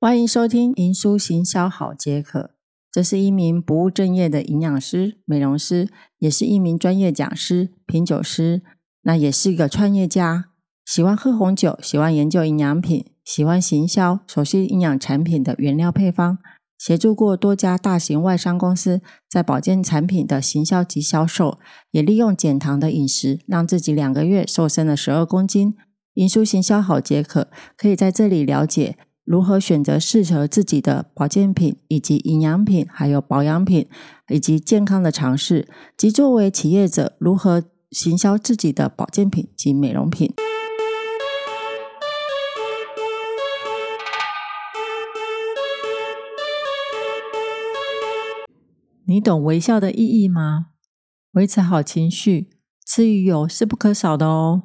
欢迎收听《银书行销好解渴》。这是一名不务正业的营养师、美容师，也是一名专业讲师、品酒师，那也是一个创业家。喜欢喝红酒，喜欢研究营养品，喜欢行销，熟悉营养产品的原料配方，协助过多家大型外商公司在保健产品的行销及销售，也利用减糖的饮食，让自己两个月瘦身了十二公斤。银书行销好解渴，可以在这里了解如何选择适合自己的保健品，以及营养品，还有保养品，以及健康的尝试，及作为企业者如何行销自己的保健品及美容品。你懂微笑的意义吗？维持好情绪，吃鱼油是不可少的哦。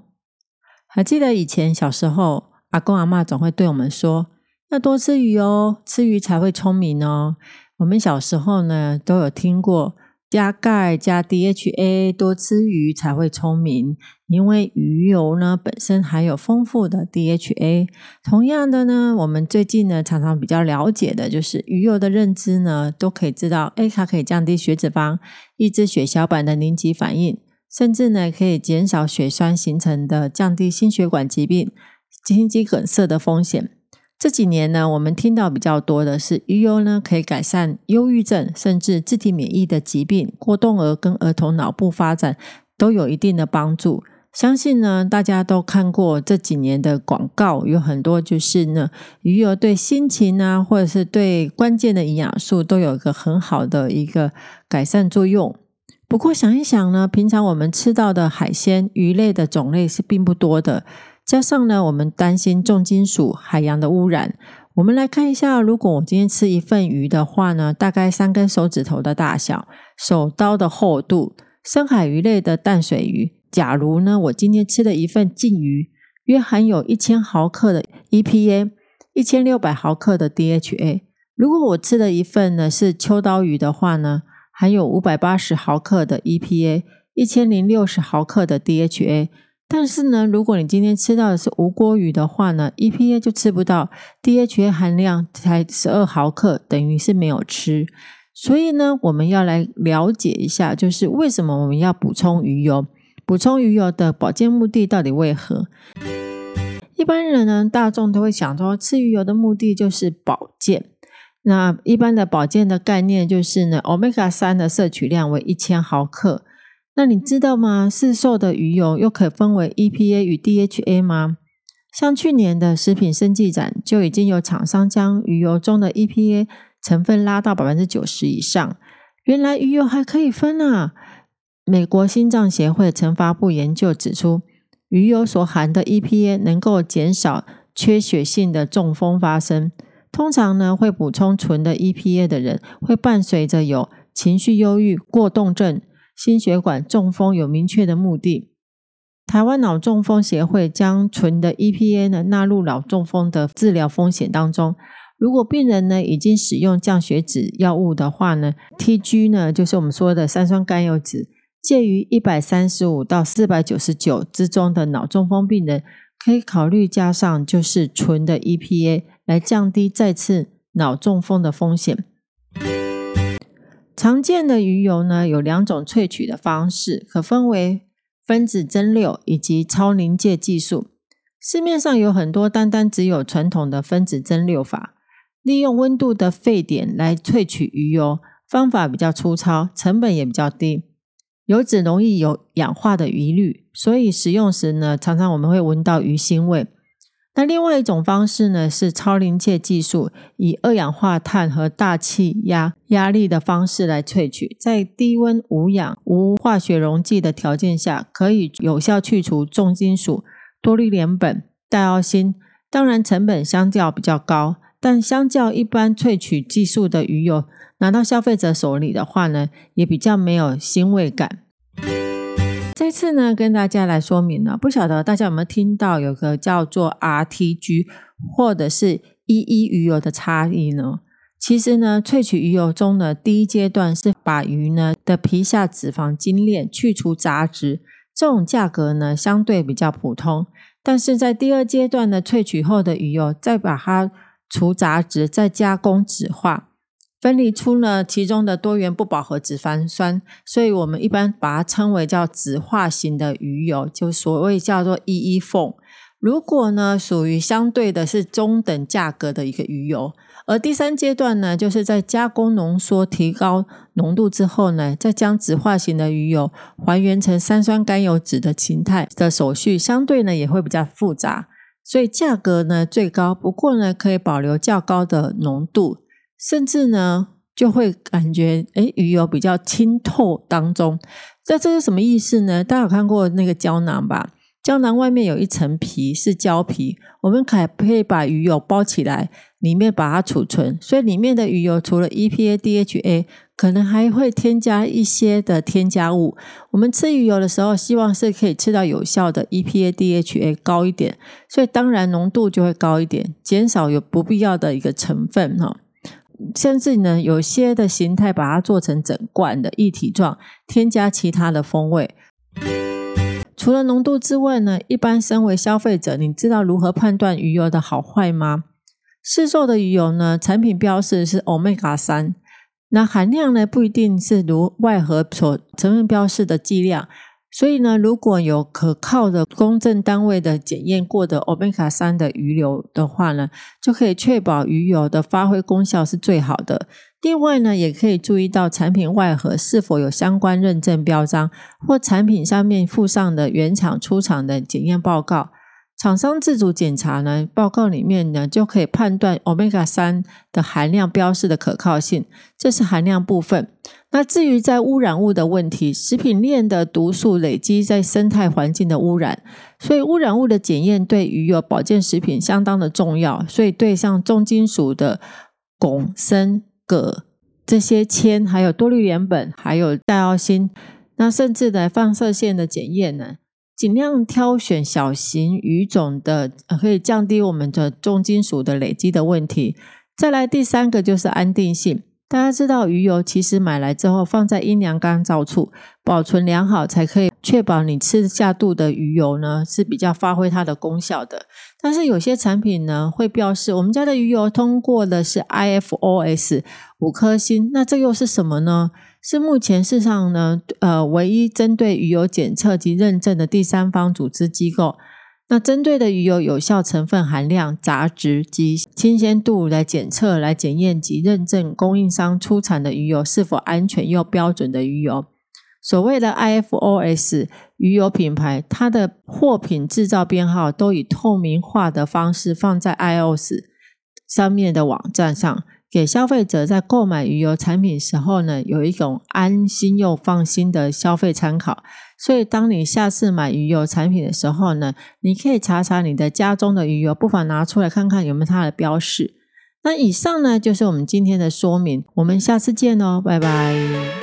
还记得以前小时候，阿公阿妈总会对我们说，要多吃鱼哦，吃鱼才会聪明哦。我们小时候呢，都有听过加钙、加 DHA，多吃鱼才会聪明，因为鱼油呢本身含有丰富的 DHA。同样的呢，我们最近呢常常比较了解的就是鱼油的认知呢，都可以知道，哎，它可以降低血脂肪，抑制血小板的凝集反应。甚至呢，可以减少血栓形成的，降低心血管疾病、心肌梗塞的风险。这几年呢，我们听到比较多的是鱼油呢，可以改善忧郁症，甚至自体免疫的疾病、过动儿跟儿童脑部发展都有一定的帮助。相信呢，大家都看过这几年的广告，有很多就是呢，鱼油对心情啊，或者是对关键的营养素都有一个很好的一个改善作用。不过想一想呢，平常我们吃到的海鲜、鱼类的种类是并不多的，加上呢，我们担心重金属、海洋的污染。我们来看一下，如果我今天吃一份鱼的话呢，大概三根手指头的大小，手刀的厚度，深海鱼类的淡水鱼。假如呢，我今天吃的一份鲫鱼，约含有一千毫克的 EPA，一千六百毫克的 DHA。如果我吃的一份呢是秋刀鱼的话呢？含有五百八十毫克的 EPA，一千零六十毫克的 DHA。但是呢，如果你今天吃到的是无锅鱼的话呢，EPA 就吃不到，DHA 含量才十二毫克，等于是没有吃。所以呢，我们要来了解一下，就是为什么我们要补充鱼油？补充鱼油的保健目的到底为何？一般人呢，大众都会想说，吃鱼油的目的就是保健。那一般的保健的概念就是呢，omega 三的摄取量为一千毫克。那你知道吗？市售的鱼油又可分为 EPA 与 DHA 吗？像去年的食品生技展就已经有厂商将鱼油中的 EPA 成分拉到百分之九十以上。原来鱼油还可以分啊！美国心脏协会曾发布研究指出，鱼油所含的 EPA 能够减少缺血性的中风发生。通常呢，会补充纯的 EPA 的人，会伴随着有情绪忧郁、过动症、心血管中风有明确的目的。台湾脑中风协会将纯的 EPA 呢纳入脑中风的治疗风险当中。如果病人呢已经使用降血脂药物的话呢，TG 呢就是我们说的三酸甘油酯，介于一百三十五到四百九十九之中的脑中风病人，可以考虑加上就是纯的 EPA。来降低再次脑中风的风险。常见的鱼油呢，有两种萃取的方式，可分为分子蒸馏以及超临界技术。市面上有很多单单只有传统的分子蒸馏法，利用温度的沸点来萃取鱼油，方法比较粗糙，成本也比较低，油脂容易有氧化的疑虑，所以使用时呢，常常我们会闻到鱼腥味。那另外一种方式呢，是超临界技术，以二氧化碳和大气压压力的方式来萃取，在低温、无氧、无化学溶剂的条件下，可以有效去除重金属多氯联苯、戴奥辛。当然，成本相较比较高，但相较一般萃取技术的鱼油，拿到消费者手里的话呢，也比较没有腥味感。这次呢，跟大家来说明呢，不晓得大家有没有听到有个叫做 RTG 或者是 EE 鱼油的差异呢？其实呢，萃取鱼油中的第一阶段是把鱼呢的皮下脂肪精炼，去除杂质，这种价格呢相对比较普通。但是在第二阶段的萃取后的鱼油，再把它除杂质，再加工酯化，分离出呢其中的多元不饱和脂肪酸，所以我们一般把它称为叫酯化型的鱼油，就所谓叫做 EE 凤。如果呢属于相对的是中等价格的一个鱼油。而第三阶段呢，就是在加工浓缩、提高浓度之后呢，再将酯化型的鱼油还原成三酸甘油酯的形态的手续，相对呢也会比较复杂，所以价格呢最高。不过呢，可以保留较高的浓度，甚至呢就会感觉诶鱼油比较清透当中。那这是什么意思呢？大家有看过那个胶囊吧？胶囊外面有一层皮是胶皮，我们可可以把鱼油包起来，里面把它储存。所以里面的鱼油除了 EPA、DHA，可能还会添加一些的添加物。我们吃鱼油的时候，希望是可以吃到有效的 EPA、DHA 高一点，所以当然浓度就会高一点，减少有不必要的一个成分哈。甚至呢，有些的形态把它做成整罐的一体状，添加其他的风味。除了浓度之外呢，一般身为消费者，你知道如何判断鱼油的好坏吗？市售的鱼油呢，产品标示是 Omega 三，那含量呢不一定是如外盒所成分标示的剂量。所以呢，如果有可靠的公证单位的检验过的 Omega 三的鱼油的话呢，就可以确保鱼油的发挥功效是最好的。另外呢，也可以注意到产品外盒是否有相关认证标章，或产品上面附上的原厂出厂的检验报告。厂商自主检查呢，报告里面呢就可以判断 omega 三的含量标示的可靠性，这是含量部分。那至于在污染物的问题，食品链的毒素累积在生态环境的污染，所以污染物的检验对鱼有保健食品相当的重要。所以对像重金属的汞、砷、铬这些铅，还有多氯联苯，还有戴奥辛，那甚至的放射线的检验呢？尽量挑选小型鱼种的，可以降低我们的重金属的累积的问题。再来第三个就是安定性。大家知道鱼油其实买来之后放在阴凉干燥处保存良好，才可以确保你吃下肚的鱼油呢是比较发挥它的功效的。但是有些产品呢会标示我们家的鱼油通过的是 IFOS 五颗星，那这又是什么呢？是目前世上呢，呃，唯一针对鱼油检测及认证的第三方组织机构。那针对的鱼油有效成分含量、杂质及新鲜度来检测、来检验及认证供应商出产的鱼油是否安全又标准的鱼油。所谓的 IFOS 鱼油品牌，它的货品制造编号都以透明化的方式放在 iOS 上面的网站上。给消费者在购买鱼油产品时候呢，有一种安心又放心的消费参考。所以，当你下次买鱼油产品的时候呢，你可以查查你的家中的鱼油，不妨拿出来看看有没有它的标示。那以上呢，就是我们今天的说明。我们下次见哦，拜拜。